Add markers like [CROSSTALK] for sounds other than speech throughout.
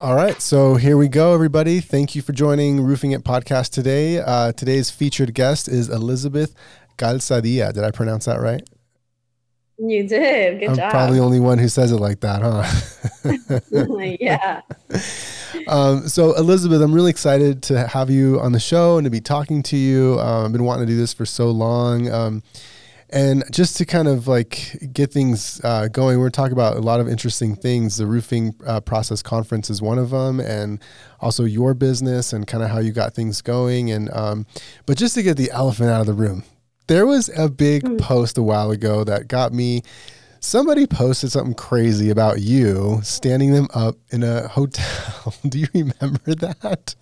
All right, so here we go, everybody. Thank you for joining Roofing It podcast today. Uh, today's featured guest is Elizabeth Calzadilla. Did I pronounce that right? You did. Good I'm job. probably the only one who says it like that, huh? [LAUGHS] yeah. [LAUGHS] Um, so, Elizabeth, I'm really excited to have you on the show and to be talking to you. Um, I've been wanting to do this for so long. Um, and just to kind of like get things uh, going, we're talking about a lot of interesting things. The roofing uh, process conference is one of them, and also your business and kind of how you got things going. And um, but just to get the elephant out of the room, there was a big mm. post a while ago that got me. Somebody posted something crazy about you standing them up in a [LAUGHS] hotel. Do you remember that?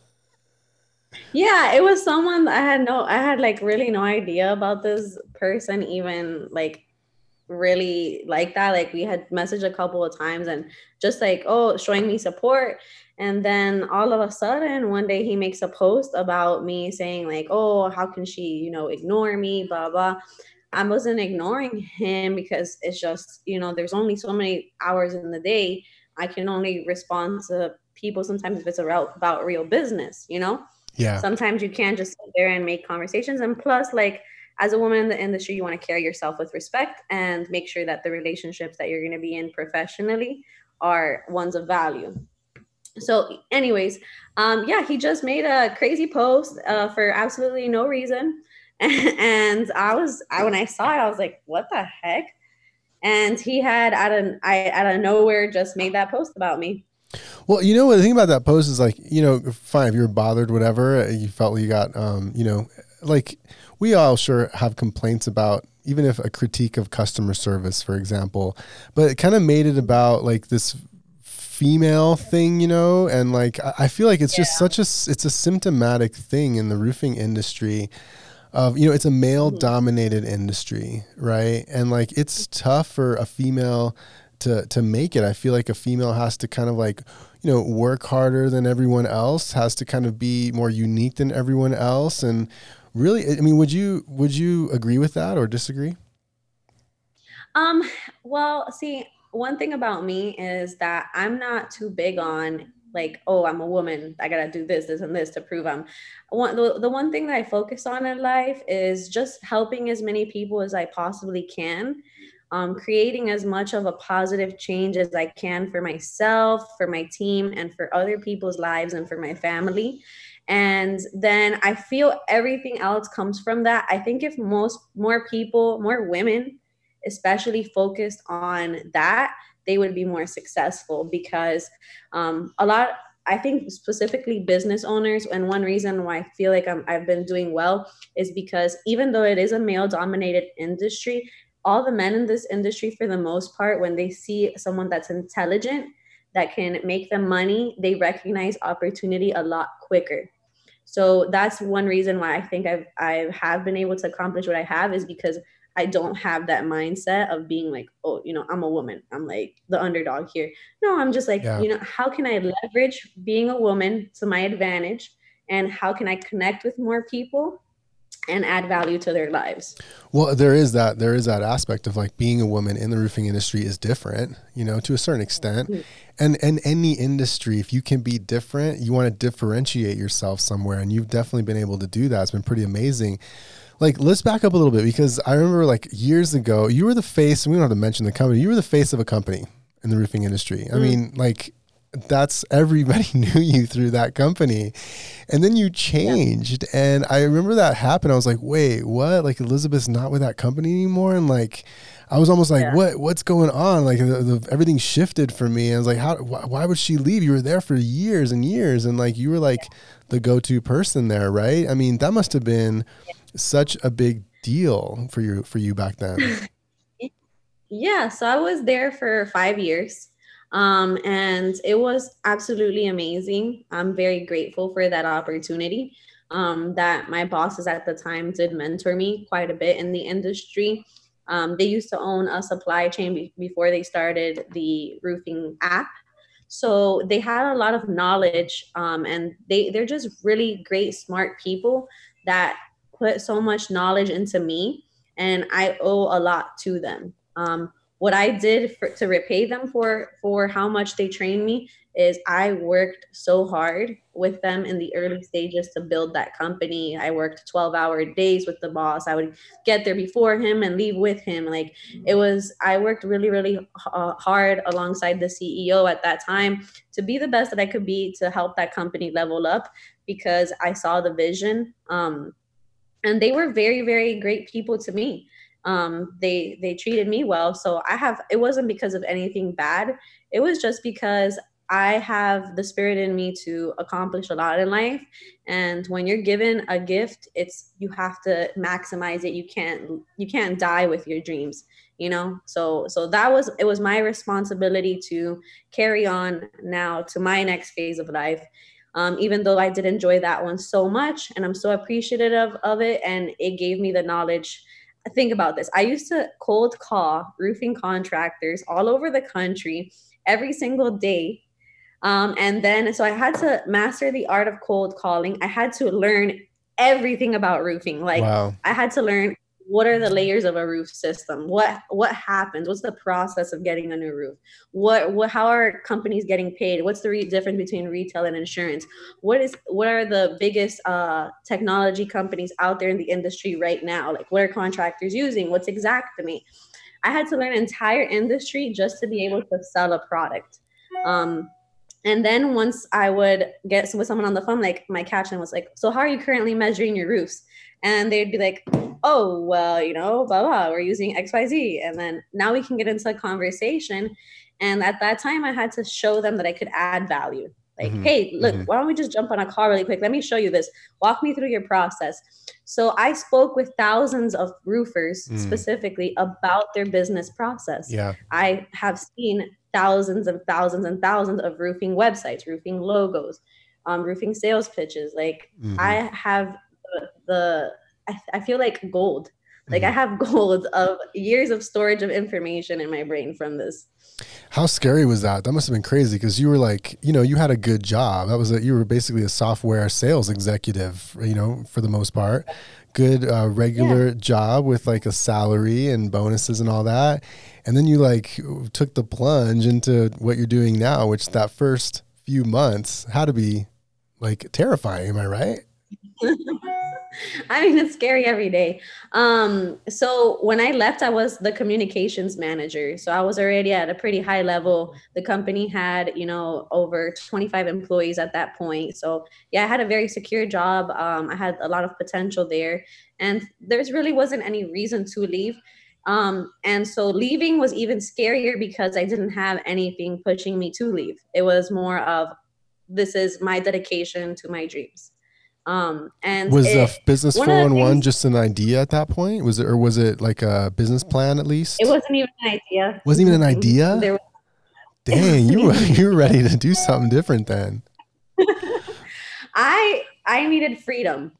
Yeah, it was someone I had no I had like really no idea about this person even like really like that. Like we had messaged a couple of times and just like, oh, showing me support. And then all of a sudden, one day he makes a post about me saying, like, oh, how can she, you know, ignore me, blah, blah. I wasn't ignoring him because it's just, you know, there's only so many hours in the day. I can only respond to people sometimes if it's about real business, you know? Yeah. Sometimes you can't just sit there and make conversations. And plus, like, as a woman in the industry, you want to carry yourself with respect and make sure that the relationships that you're going to be in professionally are ones of value. So, anyways, um, yeah, he just made a crazy post uh, for absolutely no reason. [LAUGHS] and I was, I when I saw it, I was like, what the heck? And he had out of I out of nowhere just made that post about me. Well, you know what the thing about that post is like, you know, fine if you're bothered, whatever, you felt like you got, um, you know, like we all sure have complaints about even if a critique of customer service, for example, but it kind of made it about like this female thing, you know, and like I feel like it's yeah. just such a it's a symptomatic thing in the roofing industry of you know it's a male dominated mm-hmm. industry, right? And like it's tough for a female to to make it. I feel like a female has to kind of like you know work harder than everyone else, has to kind of be more unique than everyone else, and really, I mean, would you would you agree with that or disagree? Um. Well, see, one thing about me is that I'm not too big on like, oh, I'm a woman. I gotta do this, this, and this to prove I'm. One, the, the one thing that I focus on in life is just helping as many people as I possibly can um, creating as much of a positive change as I can for myself, for my team, and for other people's lives and for my family. And then I feel everything else comes from that. I think if most more people, more women, especially focused on that, they would be more successful because um, a lot I think specifically business owners, and one reason why I feel like I'm, I've been doing well is because even though it is a male dominated industry, all the men in this industry for the most part when they see someone that's intelligent that can make them money they recognize opportunity a lot quicker. So that's one reason why i think i've i have been able to accomplish what i have is because i don't have that mindset of being like oh you know i'm a woman. I'm like the underdog here. No i'm just like yeah. you know how can i leverage being a woman to my advantage? And how can i connect with more people and add value to their lives. Well, there is that there is that aspect of like being a woman in the roofing industry is different, you know, to a certain extent. Mm-hmm. And and any industry, if you can be different, you want to differentiate yourself somewhere, and you've definitely been able to do that. It's been pretty amazing. Like, let's back up a little bit because I remember like years ago, you were the face, and we don't have to mention the company. You were the face of a company in the roofing industry. Mm-hmm. I mm. mean, like that's everybody [LAUGHS] knew you through that company. And then you changed. Yeah. And I remember that happened. I was like, wait, what? Like Elizabeth's not with that company anymore? And like, I was almost like, yeah. what, what's going on? Like the, the, everything shifted for me. And I was like, how, why, why, would she leave? You were there for years and years. And like, you were like yeah. the go-to person there, right? I mean, that must've been such a big deal for you, for you back then. [LAUGHS] yeah. So I was there for five years. Um, and it was absolutely amazing. I'm very grateful for that opportunity. Um, that my bosses at the time did mentor me quite a bit in the industry. Um, they used to own a supply chain be- before they started the roofing app. So they had a lot of knowledge um, and they, they're just really great, smart people that put so much knowledge into me. And I owe a lot to them. Um, what I did for, to repay them for for how much they trained me is I worked so hard with them in the early stages to build that company. I worked 12 hour days with the boss. I would get there before him and leave with him. Like it was, I worked really, really uh, hard alongside the CEO at that time to be the best that I could be to help that company level up because I saw the vision. Um, and they were very, very great people to me um, they they treated me well so i have it wasn't because of anything bad it was just because I have the spirit in me to accomplish a lot in life. And when you're given a gift, it's you have to maximize it. You can't you can't die with your dreams, you know? So so that was it was my responsibility to carry on now to my next phase of life. Um, even though I did enjoy that one so much and I'm so appreciative of, of it and it gave me the knowledge think about this. I used to cold call roofing contractors all over the country every single day um, and then, so I had to master the art of cold calling. I had to learn everything about roofing. Like, wow. I had to learn what are the layers of a roof system? What what happens? What's the process of getting a new roof? What what how are companies getting paid? What's the re- difference between retail and insurance? What is what are the biggest uh, technology companies out there in the industry right now? Like what are contractors using? What's Xactimate i had to learn entire industry just to be able to sell a product. Um, and then once I would get with someone on the phone, like my caption was like, "So how are you currently measuring your roofs?" And they'd be like, "Oh, well, you know, blah blah. We're using XYZ. And then now we can get into a conversation. And at that time, I had to show them that I could add value. Like, mm-hmm. hey, look, mm-hmm. why don't we just jump on a call really quick? Let me show you this. Walk me through your process. So I spoke with thousands of roofers mm. specifically about their business process. Yeah. I have seen thousands and thousands and thousands of roofing websites, roofing logos, um, roofing sales pitches. Like mm-hmm. I have the, the I, I, feel like gold. Like. I have [LAUGHS] gold of years of storage of information in my brain from this. How scary was that? That must have been crazy because you were like, you know, you had a good job. That was a, you were basically a software sales executive, you know, for the most part. Good uh, regular yeah. job with like a salary and bonuses and all that and then you like took the plunge into what you're doing now which that first few months had to be like terrifying am i right [LAUGHS] [LAUGHS] I mean, it's scary every day. Um, so when I left, I was the communications manager. So I was already at a pretty high level. The company had, you know, over 25 employees at that point. So yeah, I had a very secure job. Um, I had a lot of potential there, and there's really wasn't any reason to leave. Um, and so leaving was even scarier because I didn't have anything pushing me to leave. It was more of this is my dedication to my dreams. Um, and was it, the business four one one just an idea at that point? Was it, or was it like a business plan at least? It wasn't even an idea. Wasn't even an idea. Was, Dang, you [LAUGHS] were you were ready to do something different then. [LAUGHS] I I needed freedom,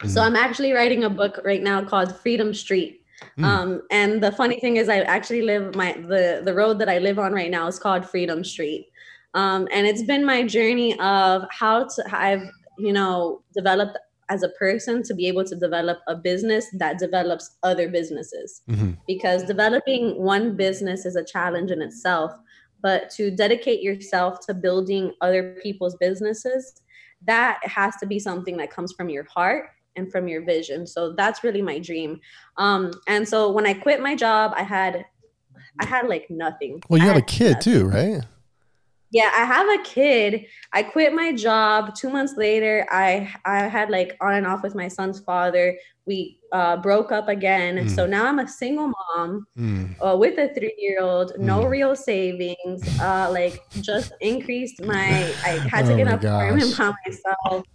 mm. so I'm actually writing a book right now called Freedom Street Mm. Um, and the funny thing is, I actually live my the the road that I live on right now is called Freedom Street, um, and it's been my journey of how to I've you know developed as a person to be able to develop a business that develops other businesses mm-hmm. because developing one business is a challenge in itself but to dedicate yourself to building other people's businesses that has to be something that comes from your heart and from your vision. So that's really my dream. Um, and so when I quit my job, I had I had like nothing. Well, you have a kid nothing. too, right? Yeah, I have a kid. I quit my job. Two months later, I I had like on and off with my son's father. We uh, broke up again. Mm. So now I'm a single mom mm. uh, with a three year old. No mm. real savings. Uh, like just increased my. I had to oh get up apartment by myself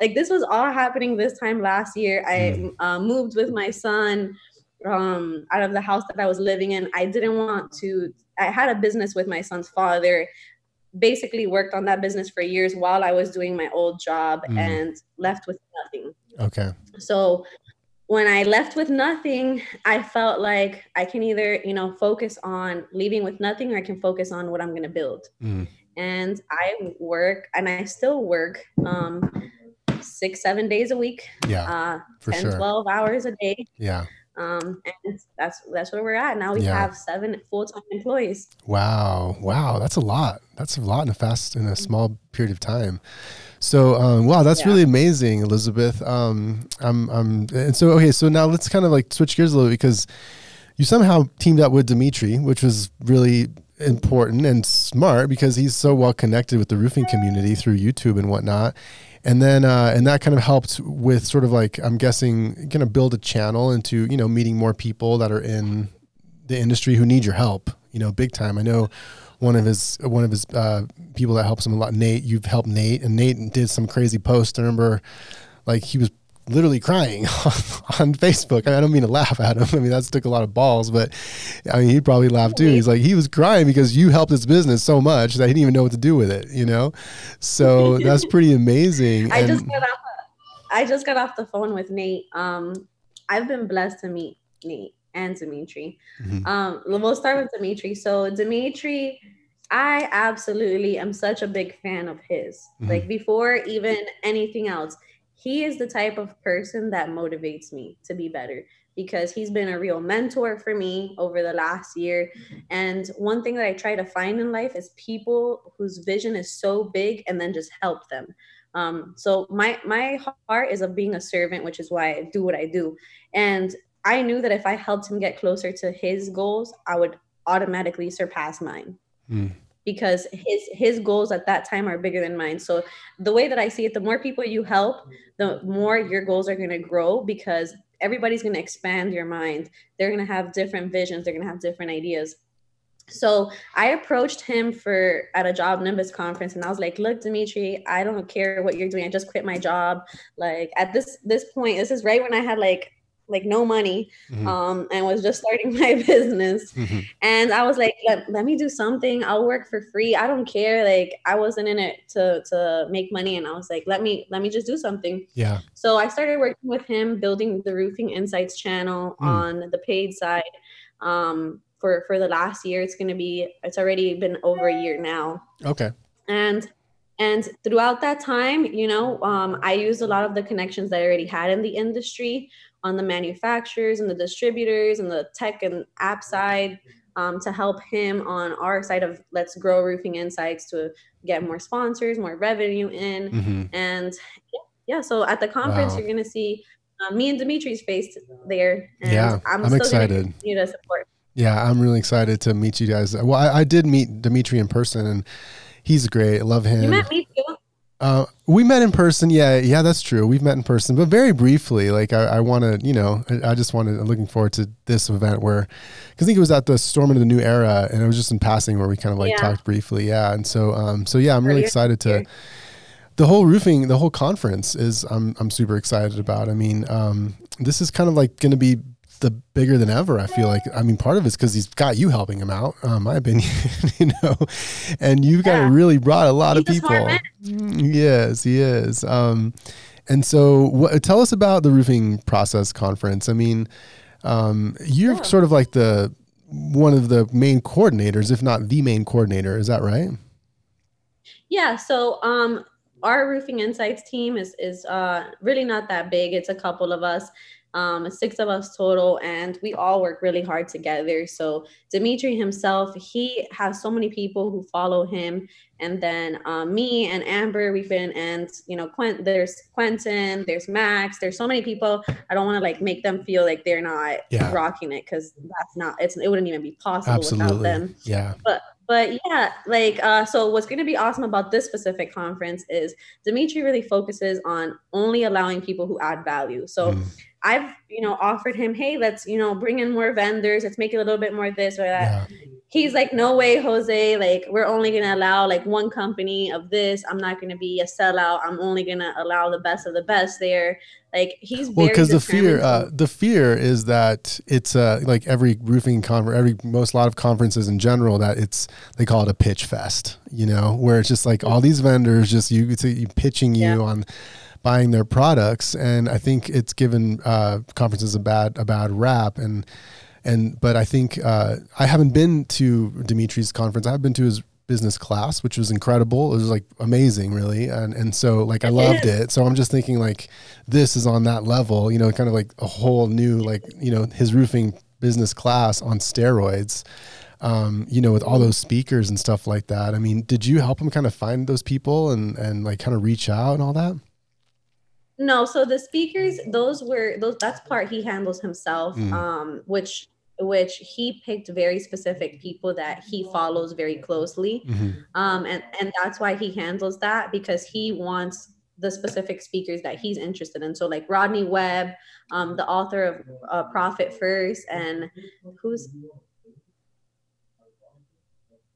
like this was all happening this time last year. I mm. uh, moved with my son um, out of the house that I was living in. I didn't want to. I had a business with my son's father. Basically, worked on that business for years while I was doing my old job mm. and left with nothing. Okay. So when I left with nothing, I felt like I can either, you know, focus on leaving with nothing or I can focus on what I'm going to build. Mm. And I work and I still work um, six, seven days a week. Yeah. Uh, for 10, sure. 12 hours a day. Yeah. Um, and that's that's where we're at now. We yeah. have seven full time employees. Wow, wow, that's a lot. That's a lot in a fast in a small period of time. So um, wow, that's yeah. really amazing, Elizabeth. Um, I'm, I'm, and so okay, so now let's kind of like switch gears a little because you somehow teamed up with Dimitri, which was really important and smart because he's so well connected with the roofing community through YouTube and whatnot. And then, uh, and that kind of helped with sort of like, I'm guessing, going to build a channel into, you know, meeting more people that are in the industry who need your help, you know, big time. I know one of his, one of his uh, people that helps him a lot, Nate, you've helped Nate and Nate did some crazy post. I remember like he was literally crying [LAUGHS] on, on Facebook. I, mean, I don't mean to laugh at him. [LAUGHS] I mean, that took a lot of balls, but I mean, he'd probably laughed too. He's like, he was crying because you helped his business so much that he didn't even know what to do with it, you know? So [LAUGHS] that's pretty amazing. I and, just got off, I just got off the phone with Nate. Um, I've been blessed to meet Nate and Dimitri. Mm-hmm. Um, we'll start with Dimitri. So Dimitri, I absolutely am such a big fan of his. Mm-hmm. Like before even anything else, he is the type of person that motivates me to be better because he's been a real mentor for me over the last year. And one thing that I try to find in life is people whose vision is so big and then just help them. Um, so my my heart is of being a servant, which is why I do what I do. And I knew that if I helped him get closer to his goals, I would automatically surpass mine. Mm because his his goals at that time are bigger than mine so the way that i see it the more people you help the more your goals are going to grow because everybody's going to expand your mind they're going to have different visions they're going to have different ideas so I approached him for at a JobNimbus conference and I was like, look, Dimitri, I don't care what you're doing. I just quit my job. Like at this this point, this is right when I had like like no money mm-hmm. um and was just starting [LAUGHS] my business. Mm-hmm. and i was like let, let me do something. I'll work for free. I don't care. Like i wasn't in it to to make money and i was like let me let me just do something. Yeah. So i started working with him building the roofing insights channel mm. on the paid side um for for the last year. It's going to be it's already been over a year now. Okay. And and throughout that time you know um, i used a lot of the connections that i already had in the industry on the manufacturers and the distributors and the tech and app side um, to help him on our side of let's grow roofing insights to get more sponsors more revenue in. Mm-hmm. and yeah, so at the conference wow. you're going to see uh, me and dimitri's face there. And yeah i'm, I'm excited. you to support. Yeah i'm really excited to meet you guys. Well I, I, did meet dimitri in person and he's great. I love him you met me too uh, we met in person. Yeah, yeah, that's true. We've met in person, but very briefly. Like I, I want to, you know, I, I just wanted. looking forward to this event where, because I think it was at the Storm into the New Era, and it was just in passing where we kind of like yeah. talked briefly. Yeah, and so, um, so yeah, I'm really excited to. The whole roofing, the whole conference is, I'm, I'm super excited about. I mean, um, this is kind of like going to be the bigger than ever. I feel like. I mean, part of it's because he's got you helping him out. Um, my opinion, [LAUGHS] you know, and you've got to really brought a lot he's of people. Mm, yes, he is. Um, and so, what, tell us about the roofing process conference. I mean, um, you're yeah. sort of like the one of the main coordinators, if not the main coordinator. Is that right? Yeah. So, um, our roofing insights team is is uh, really not that big. It's a couple of us um, six of us total, and we all work really hard together. So Dimitri himself, he has so many people who follow him, and then um, me and Amber, we've been, and you know, Quent, there's Quentin, there's Max, there's so many people. I don't want to like make them feel like they're not yeah. rocking it because that's not. It's it wouldn't even be possible Absolutely. without them. Yeah, but but yeah like uh, so what's going to be awesome about this specific conference is dimitri really focuses on only allowing people who add value so mm. I've, you know, offered him, hey, let's, you know, bring in more vendors. Let's make it a little bit more this or that. Yeah. He's like, no way, Jose. Like, we're only gonna allow like one company of this. I'm not gonna be a sellout. I'm only gonna allow the best of the best there. Like he's well, because the fear, uh, the fear is that it's uh, like every roofing conference, every most lot of conferences in general that it's they call it a pitch fest, you know, where it's just like all these vendors just you, it's you pitching you yeah. on buying their products, and I think it's given uh, conferences a bad a bad rap. And and but I think uh, I haven't been to Dimitri's conference. I've been to his business class, which was incredible. It was like amazing, really. And and so like I loved it. So I'm just thinking like this is on that level, you know, kind of like a whole new like, you know, his roofing business class on steroids. Um, you know, with all those speakers and stuff like that. I mean, did you help him kind of find those people and and like kind of reach out and all that? No, so the speakers, those were those that's part he handles himself. Mm. Um, which which he picked very specific people that he follows very closely. Mm-hmm. Um, and, and that's why he handles that because he wants the specific speakers that he's interested in. So like Rodney Webb, um, the author of uh, Profit First, and who's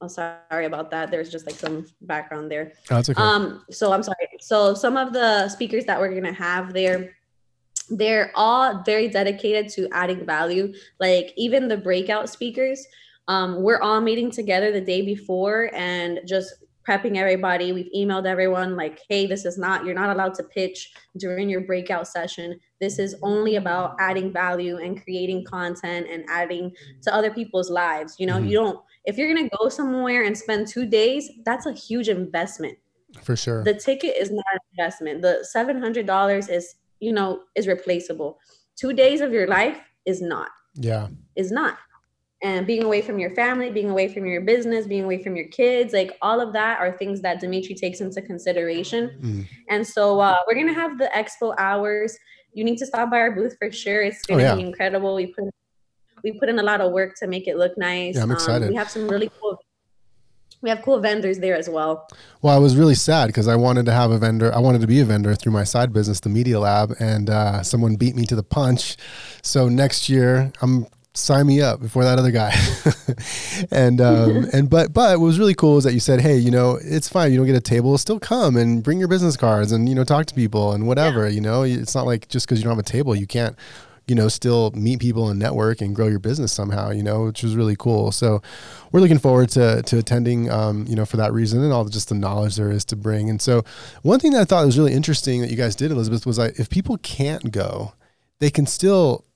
oh sorry about that. There's just like some background there. Oh, that's okay. Um, so I'm sorry. So some of the speakers that we're gonna have there they're all very dedicated to adding value. Like even the breakout speakers, um, we're all meeting together the day before and just prepping everybody. We've emailed everyone like, hey, this is not, you're not allowed to pitch during your breakout session. This is only about adding value and creating content and adding to other people's lives. You know, mm-hmm. you don't, if you're going to go somewhere and spend two days, that's a huge investment. For sure. The ticket is not an investment. The $700 is you know, is replaceable. Two days of your life is not. Yeah. Is not. And being away from your family, being away from your business, being away from your kids, like all of that are things that Dimitri takes into consideration. Mm. And so uh, we're gonna have the expo hours. You need to stop by our booth for sure. It's gonna oh, yeah. be incredible. We put we put in a lot of work to make it look nice. Yeah, I'm excited. Um, we have some really cool we have cool vendors there as well. Well, I was really sad because I wanted to have a vendor. I wanted to be a vendor through my side business, the Media Lab, and uh, someone beat me to the punch. So next year, I'm sign me up before that other guy. [LAUGHS] and um, [LAUGHS] and but but what was really cool is that you said, hey, you know, it's fine. You don't get a table, still come and bring your business cards and you know talk to people and whatever. Yeah. You know, it's not like just because you don't have a table, you can't you know, still meet people and network and grow your business somehow, you know, which was really cool. So we're looking forward to, to attending, um, you know, for that reason and all just the knowledge there is to bring. And so one thing that I thought was really interesting that you guys did, Elizabeth, was like, if people can't go, they can still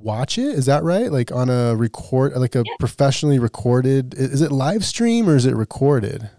watch it. Is that right? Like on a record, like a yeah. professionally recorded, is it live stream or is it recorded?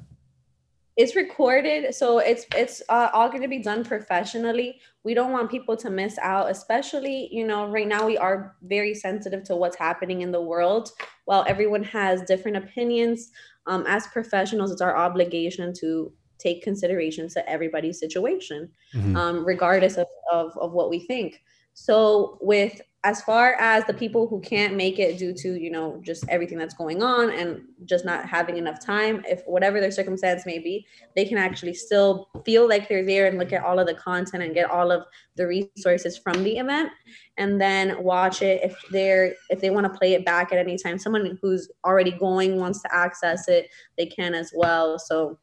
it's recorded so it's it's uh, all going to be done professionally we don't want people to miss out especially you know right now we are very sensitive to what's happening in the world while everyone has different opinions um, as professionals it's our obligation to take consideration to everybody's situation mm-hmm. um, regardless of, of, of what we think so with as far as the people who can't make it due to you know just everything that's going on and just not having enough time if whatever their circumstance may be they can actually still feel like they're there and look at all of the content and get all of the resources from the event and then watch it if they're if they want to play it back at any time. Someone who's already going wants to access it they can as well. So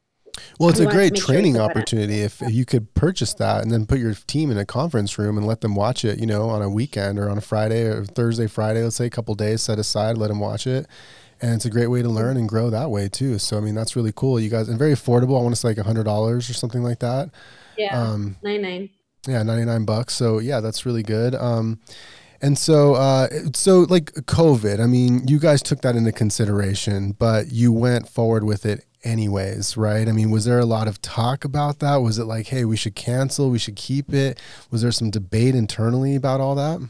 well, it's a great training sure opportunity if you could purchase that and then put your team in a conference room and let them watch it, you know, on a weekend or on a Friday or Thursday, Friday, let's say a couple days set aside, let them watch it. And it's a great way to learn and grow that way too. So, I mean, that's really cool. You guys, and very affordable. I want to say like a hundred dollars or something like that. Yeah. Um, 99. Yeah. 99 bucks. So yeah, that's really good. Um, and so, uh, so like COVID, I mean, you guys took that into consideration, but you went forward with it anyways, right? I mean, was there a lot of talk about that? Was it like, hey, we should cancel, we should keep it? Was there some debate internally about all that?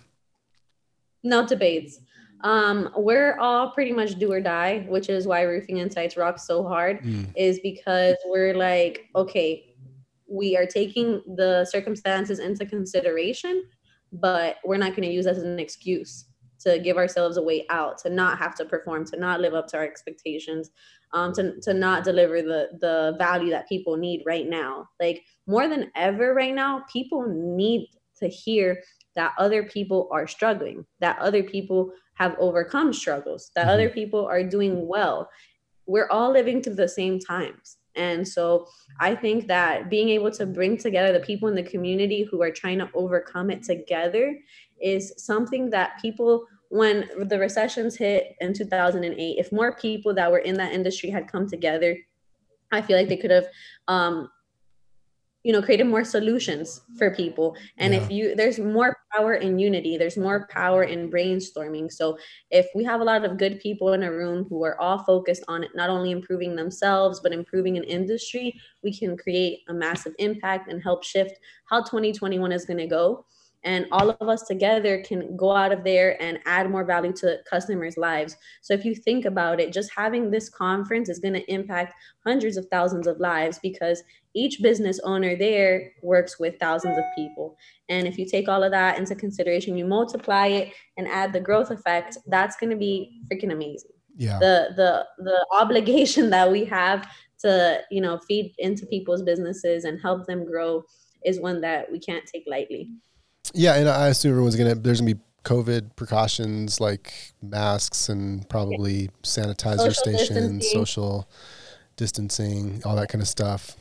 No debates. Um, we're all pretty much do or die, which is why Roofing Insights rocks so hard, mm. is because we're like, okay, we are taking the circumstances into consideration, but we're not going to use that as an excuse to give ourselves a way out, to not have to perform, to not live up to our expectations, um, to, to not deliver the, the value that people need right now. Like more than ever right now, people need to hear that other people are struggling, that other people have overcome struggles, that mm-hmm. other people are doing well. We're all living through the same times. And so I think that being able to bring together the people in the community who are trying to overcome it together is something that people when the recessions hit in 2008 if more people that were in that industry had come together i feel like they could have um, you know created more solutions for people. And yeah. if you there's more power in unity. There's more power in brainstorming. So if we have a lot of good people in a room who are all focused on not only improving themselves but improving an industry we can create a massive impact and help shift how 2021 is going to go and all of us together can go out of there and add more value to customers lives. So if you think about it just having this conference is going to impact hundreds of thousands of lives because each business owner there works with thousands of people. And if you take all of that into consideration you multiply it and add the growth effect that's going to be freaking amazing. Yeah. The the the obligation [LAUGHS] that we have to you know feed into people's businesses and help them grow is one that we can't take lightly yeah, and I assume everyone's gonna. There's gonna be COVID precautions like masks and probably yeah. sanitizer social stations, distancing. social distancing, all that kind of stuff.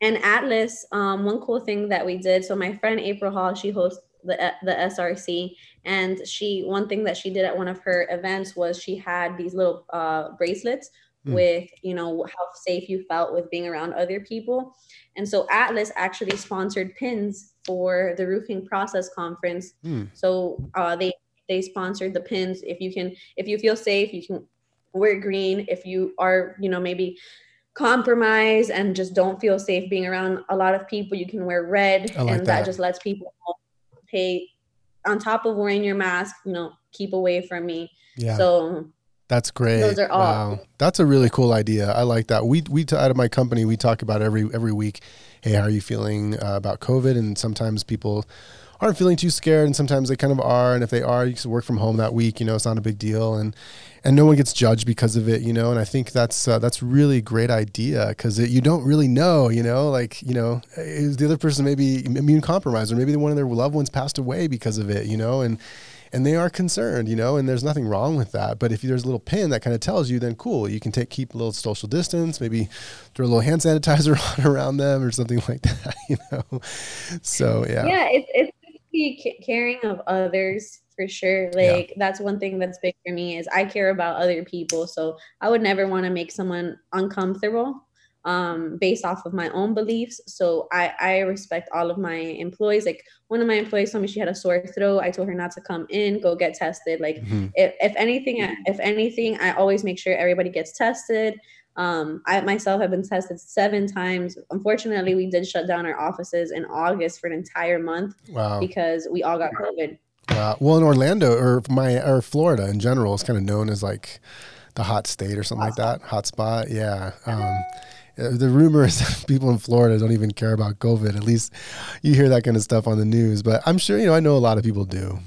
And Atlas, um, one cool thing that we did. So my friend April Hall, she hosts the the SRC, and she one thing that she did at one of her events was she had these little uh, bracelets mm. with you know how safe you felt with being around other people and so atlas actually sponsored pins for the roofing process conference mm. so uh, they they sponsored the pins if you can if you feel safe you can wear green if you are you know maybe compromise and just don't feel safe being around a lot of people you can wear red like and that. that just lets people pay on top of wearing your mask you know keep away from me yeah. so that's great. Those are all. Wow. That's a really cool idea. I like that. We we out of my company we talk about every every week. Hey, how are you feeling uh, about COVID? And sometimes people aren't feeling too scared, and sometimes they kind of are. And if they are, you can work from home that week. You know, it's not a big deal, and and no one gets judged because of it. You know, and I think that's uh, that's really a great idea because you don't really know. You know, like you know, is the other person maybe immune compromised, or maybe one of their loved ones passed away because of it. You know, and and they are concerned, you know, and there's nothing wrong with that. But if there's a little pin that kind of tells you, then cool, you can take keep a little social distance, maybe throw a little hand sanitizer [LAUGHS] on around them or something [LAUGHS] like that, you know. So yeah, yeah, it's it's be caring of others for sure like yeah. that's one thing that's big for me is i care about other people so i would never want to make someone uncomfortable um, based off of my own beliefs. So I, I respect all of my employees. Like one of my employees told me she had a sore throat. I told her not to come in, go get tested. Like mm-hmm. if, if anything, if anything, I always make sure everybody gets tested. Um, I myself have been tested seven times. Unfortunately, we did shut down our offices in August for an entire month wow. because we all got COVID. Wow. Well, in Orlando or my or Florida in general, is kind of known as like the hot state or something hot like that. Hot spot. Yeah. Um, the rumor is [LAUGHS] that people in Florida don't even care about COVID. At least you hear that kind of stuff on the news. But I'm sure you know. I know a lot of people do.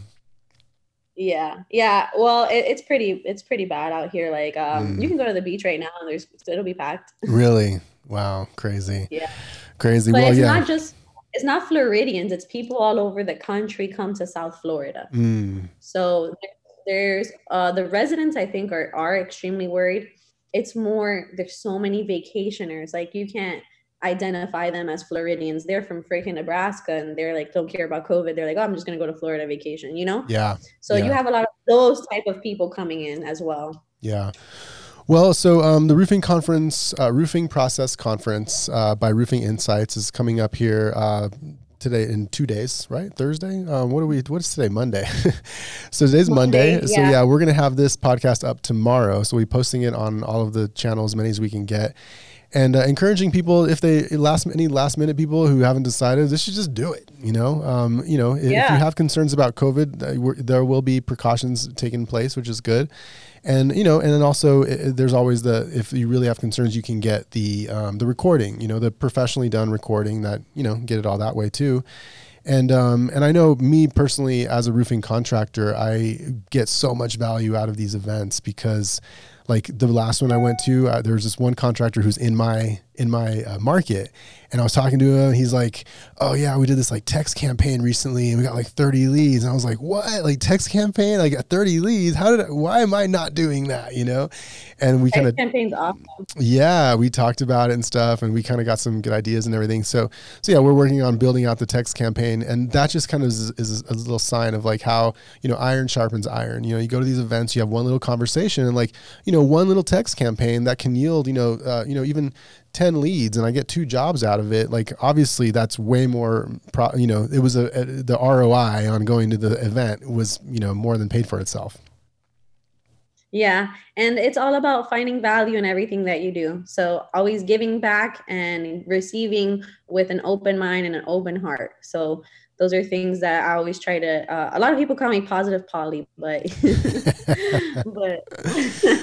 Yeah, yeah. Well, it, it's pretty. It's pretty bad out here. Like, um, mm. you can go to the beach right now, and there's it'll be packed. [LAUGHS] really? Wow, crazy. Yeah, crazy. But well, it's yeah. not just. It's not Floridians. It's people all over the country come to South Florida. Mm. So there's uh, the residents. I think are are extremely worried it's more there's so many vacationers like you can't identify them as Floridians. They're from freaking Nebraska and they're like don't care about COVID. They're like, oh, I'm just gonna go to Florida vacation, you know? Yeah. So yeah. you have a lot of those type of people coming in as well. Yeah. Well, so um, the roofing conference, uh, roofing process conference uh, by Roofing Insights is coming up here uh, today in two days, right? Thursday. Um, what are we? What is today? Monday. [LAUGHS] so today's Monday. Monday. So yeah, we're gonna have this podcast up tomorrow. So we're posting it on all of the channels, as many as we can get and uh, encouraging people if they last any last minute people who haven't decided they should just do it you know um, you know if, yeah. if, you have concerns about covid uh, there will be precautions taken place which is good and you know and then also it, there's always the if you really have concerns you can get the um, the recording you know the professionally done recording that you know get it all that way too. And um, and I know me personally as a roofing contractor, I get so much value out of these events because like the last one I went to, uh, there was this one contractor who's in my in my uh, market, and I was talking to him. he's like, "Oh yeah, we did this like text campaign recently, and we got like 30 leads." And I was like, "What? Like text campaign? I got 30 leads? How did? I, why am I not doing that? You know?" And we kind of campaign's awesome. Yeah, we talked about it and stuff, and we kind of got some good ideas and everything. So, so yeah, we're working on building out the text campaign, and that just kind of is, is a little sign of like how you know iron sharpens iron. You know, you go to these events, you have one little conversation, and like you know know one little text campaign that can yield you know uh, you know even 10 leads and I get two jobs out of it, like obviously that's way more, pro, you know, it was a, a, the ROI on going to the event was, you know, more than paid for itself. Yeah. And it's all about finding value in everything that you do. So always giving back and receiving with an open mind and an open heart. So those are things that I always try to. Uh, a lot of people call me positive Polly, but [LAUGHS] [LAUGHS] but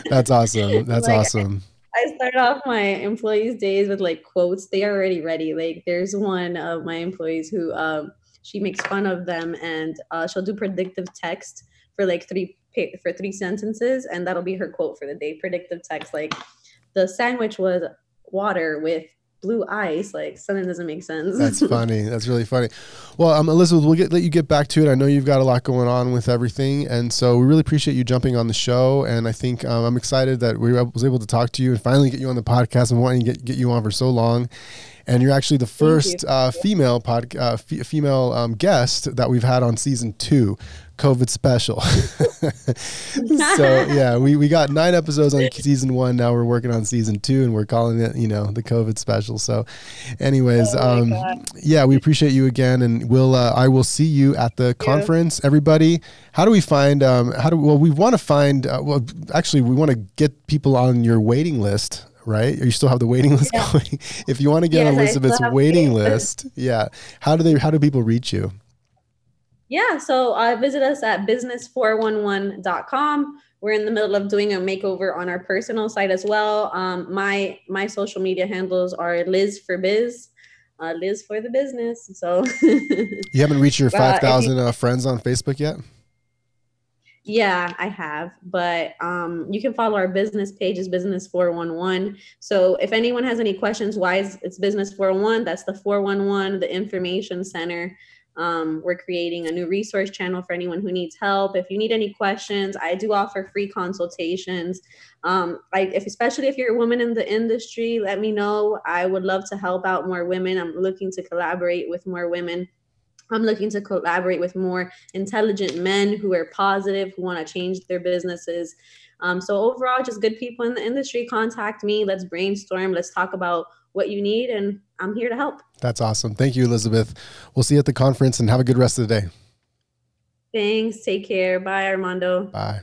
[LAUGHS] that's awesome. That's like, awesome. I start off my employees' days with like quotes. They are already ready. Like there's one of my employees who um, she makes fun of them, and uh, she'll do predictive text for like three for three sentences, and that'll be her quote for the day. Predictive text like the sandwich was water with blue ice. Like something doesn't make sense. That's [LAUGHS] funny. That's really funny. Well, um, Elizabeth, we'll get let you get back to it. I know you've got a lot going on with everything, and so we really appreciate you jumping on the show. And I think um, I'm excited that we was able to talk to you and finally get you on the podcast and wanting to get get you on for so long. And you're actually the first uh, female pod, uh, f- female um, guest that we've had on season two. COVID special. [LAUGHS] so yeah, we, we got nine episodes on season one. Now we're working on season two, and we're calling it you know the COVID special. So, anyways, oh um, yeah, we appreciate you again, and we'll uh, I will see you at the conference. Everybody, how do we find? Um, how do well we want to find? Uh, well, actually, we want to get people on your waiting list right? You still have the waiting list yeah. going? if you want to get yes, on Elizabeth's waiting list, yeah. How do they? How do people reach you? Yeah, so uh, visit us at business411.com. We're in the middle of doing a makeover on our personal site as well. Um, my my social media handles are Liz for Biz, uh, Liz for the business. So you haven't reached your [LAUGHS] five thousand uh, friends on Facebook yet. Yeah, I have, but um, you can follow our business page is business 411. So if anyone has any questions, why is it's business 411? That's the 411, the information center. Um, we're creating a new resource channel for anyone who needs help. If you need any questions, I do offer free consultations. Um, if, especially if you're a woman in the industry, let me know. I would love to help out more women. I'm looking to collaborate with more women. I'm looking to collaborate with more intelligent men who are positive, who want to change their businesses. Um, so overall, just good people in the industry. Contact me. Let's brainstorm. Let's talk about what you need, and I'm here to help. That's awesome. Thank you, Elizabeth. We'll see you at the conference and have a good rest of the day. Thanks. Take care. Bye, Armando. Bye.